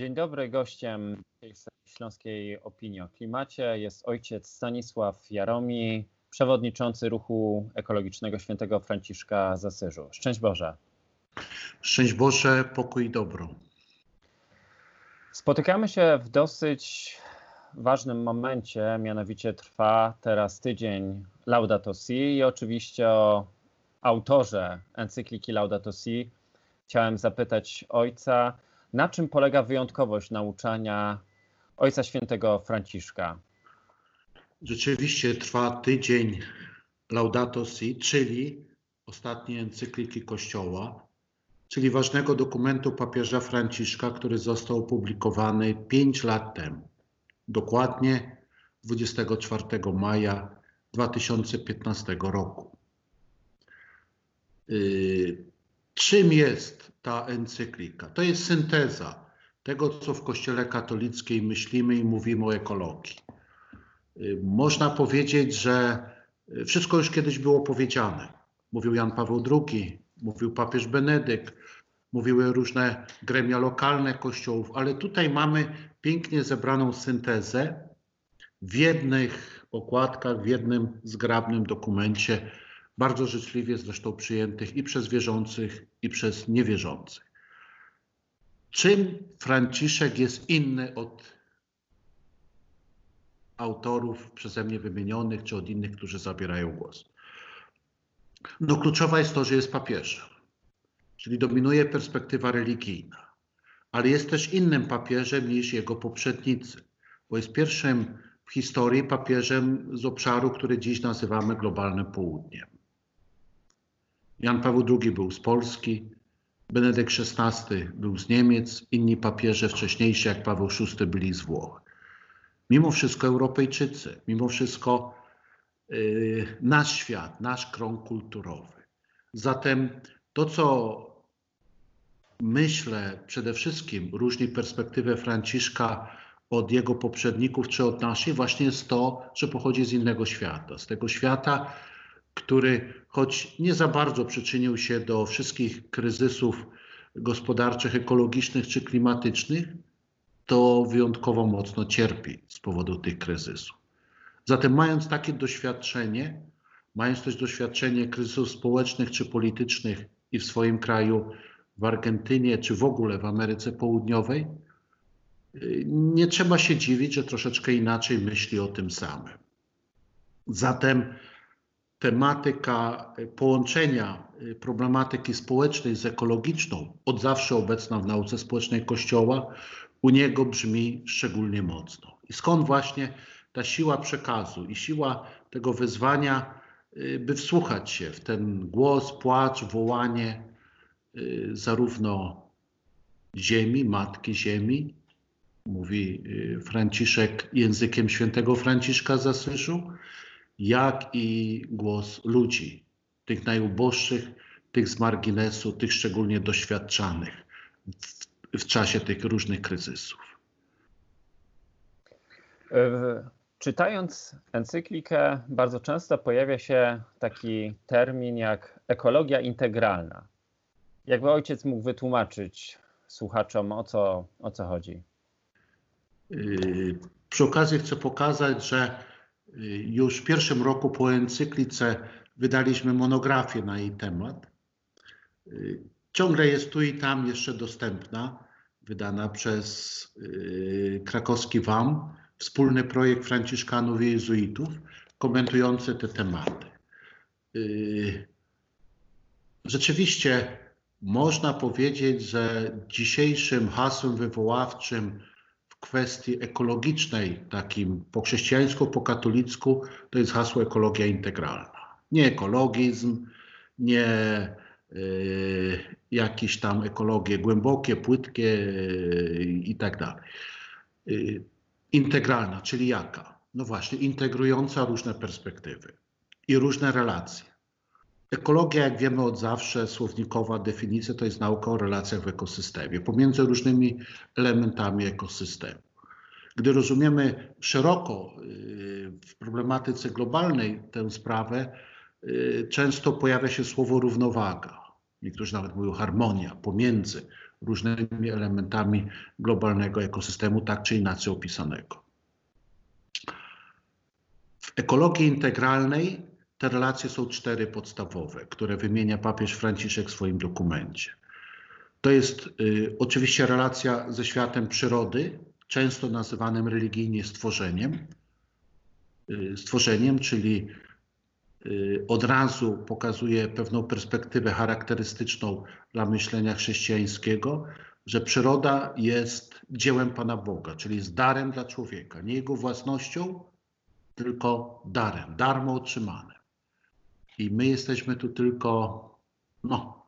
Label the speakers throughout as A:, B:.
A: Dzień dobry. Gościem Śląskiej Opinii o Klimacie jest ojciec Stanisław Jaromi, przewodniczący ruchu ekologicznego świętego Franciszka z Asyżu. Szczęść Boże.
B: Szczęść Boże, pokój i dobro.
A: Spotykamy się w dosyć ważnym momencie, mianowicie trwa teraz tydzień Laudato Si i oczywiście o autorze encykliki Laudato Si chciałem zapytać ojca, na czym polega wyjątkowość nauczania Ojca Świętego Franciszka?
B: Rzeczywiście trwa tydzień Laudato Si, czyli ostatniej encykliki Kościoła, czyli ważnego dokumentu papieża Franciszka, który został opublikowany 5 lat temu, dokładnie 24 maja 2015 roku. Yy, czym jest ta encyklika? To jest synteza tego, co w Kościele katolickiej myślimy i mówimy o ekologii. Yy, można powiedzieć, że wszystko już kiedyś było powiedziane. Mówił Jan Paweł II, mówił papież Benedykt, mówiły różne gremia lokalne kościołów, ale tutaj mamy pięknie zebraną syntezę w jednych okładkach, w jednym zgrabnym dokumencie, bardzo życzliwie zresztą przyjętych i przez wierzących, i przez niewierzących. Czym Franciszek jest inny od autorów przeze mnie wymienionych, czy od innych, którzy zabierają głos? No kluczowa jest to, że jest papieżem, czyli dominuje perspektywa religijna, ale jest też innym papieżem niż jego poprzednicy, bo jest pierwszym w historii papieżem z obszaru, który dziś nazywamy globalnym południem. Jan Paweł II był z Polski, Benedykt XVI był z Niemiec, inni papieże wcześniejsi jak Paweł VI byli z Włoch. Mimo wszystko Europejczycy, mimo wszystko yy, nasz świat, nasz krąg kulturowy. Zatem to, co myślę przede wszystkim różni perspektywę Franciszka od jego poprzedników czy od naszej, właśnie jest to, że pochodzi z innego świata. Z tego świata, który choć nie za bardzo przyczynił się do wszystkich kryzysów gospodarczych, ekologicznych czy klimatycznych, to wyjątkowo mocno cierpi z powodu tych kryzysów. Zatem, mając takie doświadczenie, mając też doświadczenie kryzysów społecznych czy politycznych i w swoim kraju, w Argentynie czy w ogóle w Ameryce Południowej, nie trzeba się dziwić, że troszeczkę inaczej myśli o tym samym. Zatem tematyka połączenia problematyki społecznej z ekologiczną, od zawsze obecna w nauce społecznej Kościoła, u niego brzmi szczególnie mocno. I skąd właśnie ta siła przekazu i siła tego wyzwania, by wsłuchać się w ten głos, płacz, wołanie zarówno ziemi, matki ziemi, mówi Franciszek językiem świętego Franciszka z Asyżu, jak i głos ludzi, tych najuboższych, tych z marginesu, tych szczególnie doświadczanych w, w czasie tych różnych kryzysów.
A: Czytając encyklikę, bardzo często pojawia się taki termin jak ekologia integralna. Jakby ojciec mógł wytłumaczyć słuchaczom, o co, o co chodzi?
B: Yy, przy okazji chcę pokazać, że już w pierwszym roku po encyklice wydaliśmy monografię na jej temat. Yy, ciągle jest tu i tam jeszcze dostępna, wydana przez krakowski WAM, wspólny projekt Franciszkanów i Jezuitów, komentujący te tematy. Rzeczywiście można powiedzieć, że dzisiejszym hasłem wywoławczym kwestii ekologicznej, takim po chrześcijańsku, po katolicku, to jest hasło ekologia integralna. Nie ekologizm, nie y, jakieś tam ekologie głębokie, płytkie y, i tak dalej. Y, integralna, czyli jaka? No właśnie, integrująca różne perspektywy i różne relacje. Ekologia, jak wiemy od zawsze, słownikowa definicja to jest nauka o relacjach w ekosystemie, pomiędzy różnymi elementami ekosystemu. Gdy rozumiemy szeroko y, w problematyce globalnej tę sprawę, y, często pojawia się słowo równowaga. Niektórzy nawet mówią harmonia pomiędzy różnymi elementami globalnego ekosystemu, tak czy inaczej opisanego. W ekologii integralnej te relacje są cztery podstawowe, które wymienia papież Franciszek w swoim dokumencie. To jest y, oczywiście relacja ze światem przyrody, często nazywanym religijnie stworzeniem. Y, stworzeniem, czyli y, od razu pokazuje pewną perspektywę charakterystyczną dla myślenia chrześcijańskiego, że przyroda jest dziełem Pana Boga, czyli jest darem dla człowieka, nie jego własnością, tylko darem, darmo otrzymanym. I my jesteśmy tu tylko, no,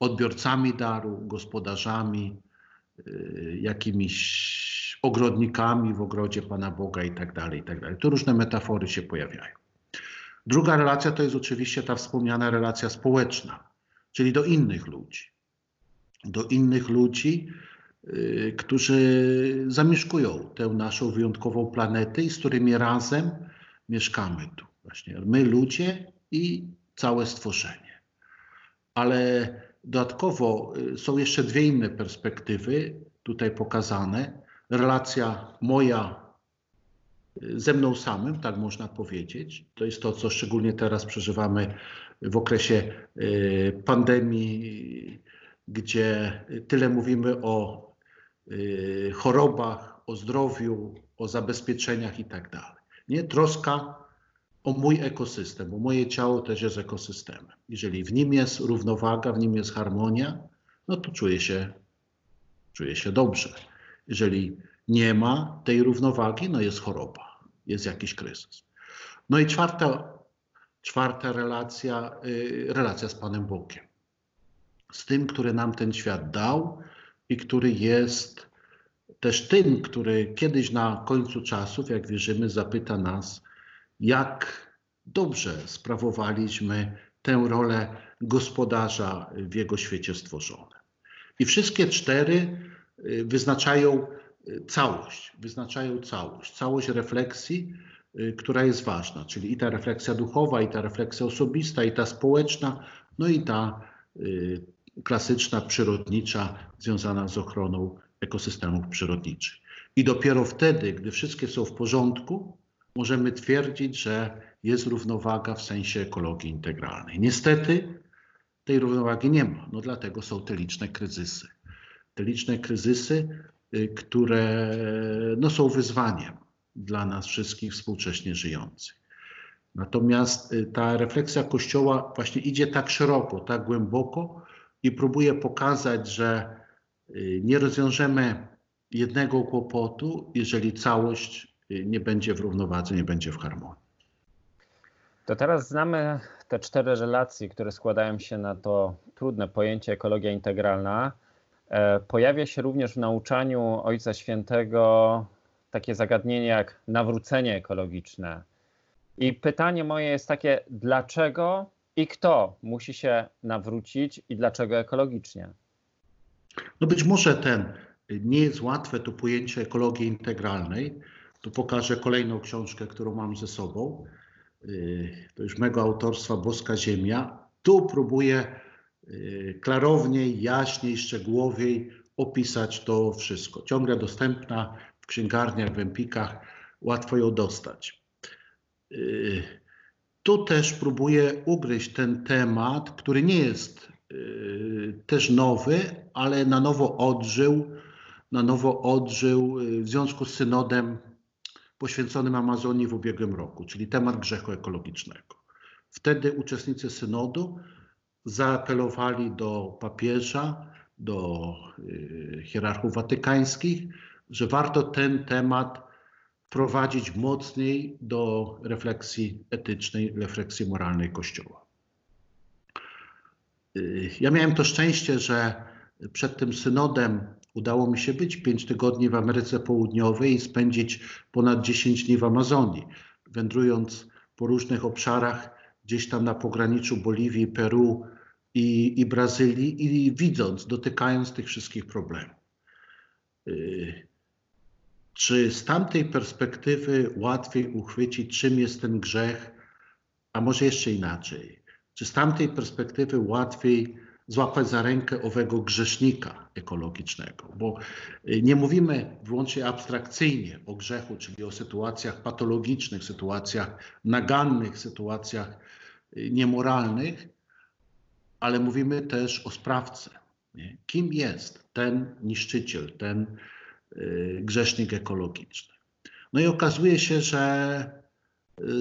B: odbiorcami daru, gospodarzami, y, jakimiś ogrodnikami w ogrodzie Pana Boga i tak dalej, i tak dalej. Tu różne metafory się pojawiają. Druga relacja to jest oczywiście ta wspomniana relacja społeczna, czyli do innych ludzi. Do innych ludzi, y, którzy zamieszkują tę naszą wyjątkową planetę i z którymi razem mieszkamy tu. Właśnie my ludzie i całe stworzenie. Ale dodatkowo y, są jeszcze dwie inne perspektywy tutaj pokazane. Relacja moja y, ze mną samym, tak można powiedzieć. To jest to, co szczególnie teraz przeżywamy w okresie y, pandemii, gdzie tyle mówimy o chorobach, o zdrowiu, o zabezpieczeniach i tak dalej. Nie? Troska o mój ekosystem, bo moje ciało też jest ekosystemem. Jeżeli w nim jest równowaga, w nim jest harmonia, no to czuję się, czuję się dobrze. Jeżeli nie ma tej równowagi, no jest choroba, jest jakiś kryzys. No i czwarta, czwarta relacja, yy, relacja z Panem Bogiem. Z tym, który nam ten świat dał i który jest też tym, który kiedyś na końcu czasów, jak wierzymy, zapyta nas, jak dobrze sprawowaliśmy tę rolę gospodarza w jego świecie stworzonym. I wszystkie cztery y, wyznaczają y, całość, wyznaczają całość, całość refleksji, y, która jest ważna, czyli i ta refleksja duchowa, i ta refleksja osobista, i ta społeczna, no i ta klasyczna, przyrodnicza, związana z ochroną ekosystemów przyrodniczych. I dopiero wtedy, gdy wszystkie są w porządku, możemy twierdzić, że jest równowaga w sensie ekologii integralnej. Niestety tej równowagi nie ma, no dlatego są te liczne kryzysy. Te liczne kryzysy, y, które no, są wyzwaniem dla nas wszystkich współcześnie żyjących. Natomiast y, ta refleksja Kościoła właśnie idzie tak szeroko, tak głęboko i próbuje pokazać, że y, nie rozwiążemy jednego kłopotu, jeżeli całość nie będzie w równowadze, nie będzie w harmonii.
A: To teraz znamy te cztery relacje, które składają się na to trudne pojęcie ekologia integralna. E, pojawia się również w nauczaniu Ojca Świętego takie zagadnienie jak nawrócenie ekologiczne. I pytanie moje jest takie, dlaczego i kto musi się nawrócić i dlaczego ekologicznie?
B: No być może ten nie jest łatwe to pojęcie ekologii integralnej, tu pokażę kolejną książkę, którą mam ze sobą. Y, to już mego autorstwa Boska Ziemia. Tu próbuję y, klarowniej, jaśniej, szczegółowiej opisać to wszystko. Ciągle dostępna w księgarniach, w empikach, łatwo ją dostać. Y, tu też próbuję ugryźć ten temat, który nie jest też nowy, ale na nowo odżył, na nowo odżył w związku z synodem poświęconym Amazonii w ubiegłym roku, czyli temat grzechu ekologicznego. Wtedy uczestnicy synodu zaapelowali do papieża, do y, hierarchów watykańskich, że warto ten temat prowadzić mocniej do refleksji etycznej, refleksji moralnej Kościoła. Y, ja miałem to szczęście, że przed tym synodem Udało mi się być 5 tygodni w Ameryce Południowej i spędzić ponad 10 dni w Amazonii, wędrując po różnych obszarach, gdzieś tam na pograniczu Boliwii, Peru i, i Brazylii i widząc, dotykając tych wszystkich problemów. Y, czy z tamtej perspektywy łatwiej uchwycić, czym jest ten grzech, a może jeszcze inaczej? Czy z tamtej perspektywy łatwiej złapać za rękę owego grzesznika ekologicznego, bo y, nie mówimy wyłącznie abstrakcyjnie o grzechu, czyli o sytuacjach patologicznych, sytuacjach nagannych, sytuacjach y, niemoralnych, ale mówimy też o sprawcy. Nie? Kim jest ten niszczyciel, ten y, grzesznik ekologiczny? No i okazuje się, że,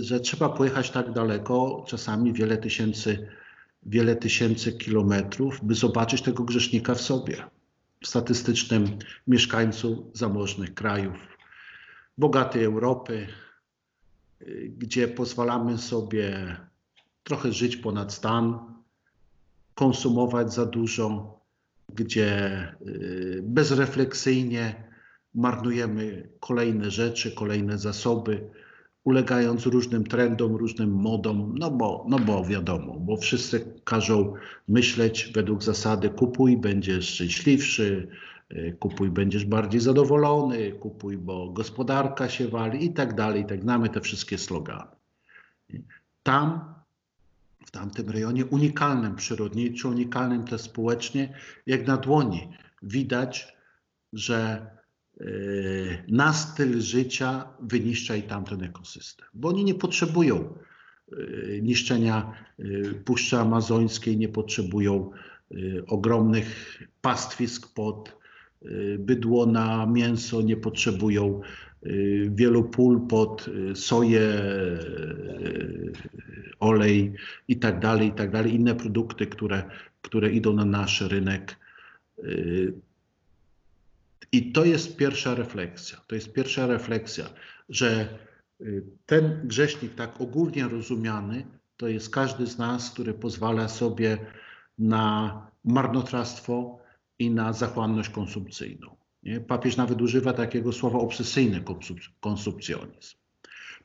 B: że trzeba pojechać tak daleko, czasami wiele tysięcy wiele tysięcy kilometrów, by zobaczyć tego grzesznika w sobie, w statystycznym mieszkańcu zamożnych krajów, bogatej Europy, gdzie pozwalamy sobie trochę żyć ponad stan, konsumować za dużo, gdzie y, bezrefleksyjnie marnujemy kolejne rzeczy, kolejne zasoby, ulegając różnym trendom, różnym modom, no bo, no bo wiadomo, bo wszyscy każą myśleć według zasady kupuj, będziesz szczęśliwszy, y, kupuj, będziesz bardziej zadowolony, kupuj, bo gospodarka się wali i tak dalej, i tak znamy te wszystkie slogany. Tam, w tamtym rejonie, unikalnym przyrodniczo, unikalnym też społecznie, jak na dłoni, widać, że na styl życia wyniszcza i tamten ekosystem, bo oni nie potrzebują yy, niszczenia yy, Puszczy Amazońskiej, nie potrzebują ogromnych pastwisk pod bydło na mięso, nie potrzebują wielu pól pod soję, olej i tak dalej, i tak dalej, inne produkty, które, które idą na nasz rynek i to jest pierwsza refleksja. To jest pierwsza refleksja, że y, ten grzesznik, tak ogólnie rozumiany, to jest każdy z nas, który pozwala sobie na marnotrawstwo i na zachłanność konsumpcyjną. Nie? Papież nawet używa takiego słowa obsesyjny konsumpcjonizm.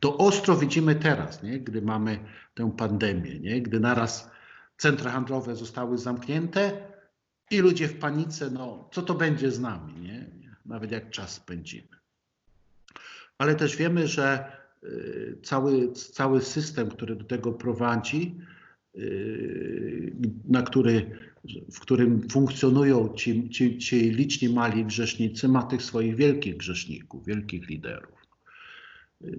B: To ostro widzimy teraz, nie? gdy mamy tę pandemię, nie? gdy naraz centra handlowe zostały zamknięte i ludzie w panice, no co to będzie z nami? Nie? Nawet jak czas spędzimy. Ale też wiemy, że y, cały, cały system, który do tego prowadzi, y, na który, w którym funkcjonują ci, ci, ci liczni mali grzesznicy, ma tych swoich wielkich grzeszników, wielkich liderów.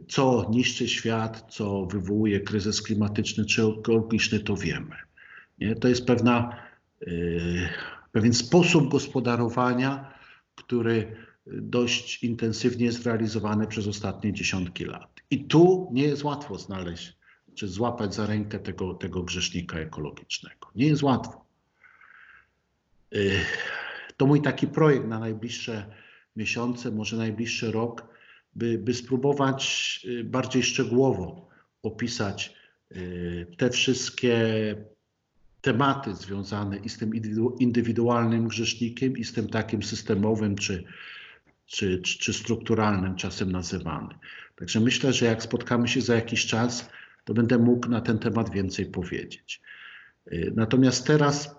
B: Co niszczy świat, co wywołuje kryzys klimatyczny czy ekologiczny, to wiemy. Nie? To jest pewna, yy, pewien sposób gospodarowania, który dość intensywnie jest realizowany przez ostatnie dziesiątki lat. I tu nie jest łatwo znaleźć czy złapać za rękę tego, tego grzesznika ekologicznego. Nie jest łatwo. Y, to mój taki projekt na najbliższe miesiące, może najbliższy rok, by, by spróbować y, bardziej szczegółowo opisać y, te wszystkie tematy związane i z tym indywidualnym grzesznikiem, i z tym takim systemowym czy, czy, czy, czy strukturalnym czasem nazywany. Także myślę, że jak spotkamy się za jakiś czas, to będę mógł na ten temat więcej powiedzieć. Y, natomiast teraz,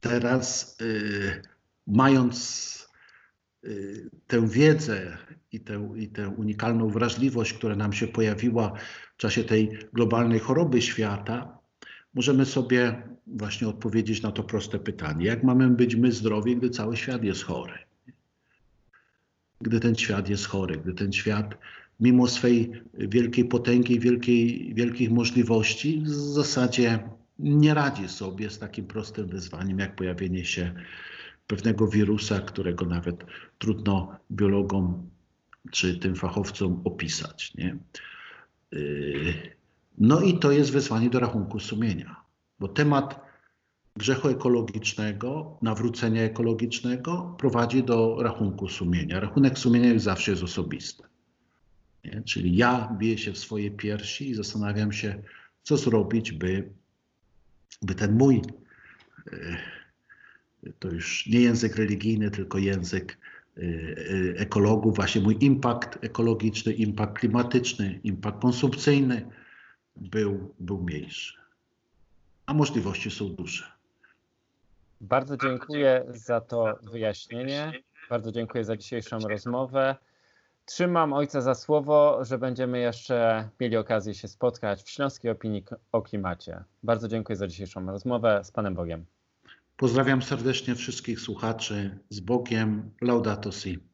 B: teraz yy, mając yy, tę wiedzę i tę, i tę unikalną wrażliwość, która nam się pojawiła w czasie tej globalnej choroby świata, możemy sobie właśnie odpowiedzieć na to proste pytanie. Jak mamy być my zdrowi, gdy cały świat jest chory? Gdy ten świat jest chory, gdy ten świat mimo swej wielkiej potęgi, wielkiej, wielkich możliwości w zasadzie nie radzi sobie z takim prostym wyzwaniem, jak pojawienie się pewnego wirusa, którego nawet trudno biologom czy tym fachowcom opisać. Nie? Yy, no i to jest wezwanie do rachunku sumienia, bo temat grzechu ekologicznego, nawrócenia ekologicznego prowadzi do rachunku sumienia. Rachunek sumienia już zawsze jest osobisty. Nie? Czyli ja biję się w swoje piersi i zastanawiam się, co zrobić, by, by ten mój, e, to już nie język religijny, tylko język e, e, ekologów, właśnie mój impact ekologiczny, impact klimatyczny, impact konsumpcyjny, był, był mniejszy. A możliwości są duże.
A: Bardzo dziękuję za to wyjaśnienie. Bardzo dziękuję za dzisiejszą rozmowę. Trzymam ojca za słowo, że będziemy jeszcze mieli okazję się spotkać w Śląskiej Opinii o Klimacie. Bardzo dziękuję za dzisiejszą rozmowę. Z Panem Bogiem.
B: Pozdrawiam serdecznie wszystkich słuchaczy. Z Bogiem. Laudato Si.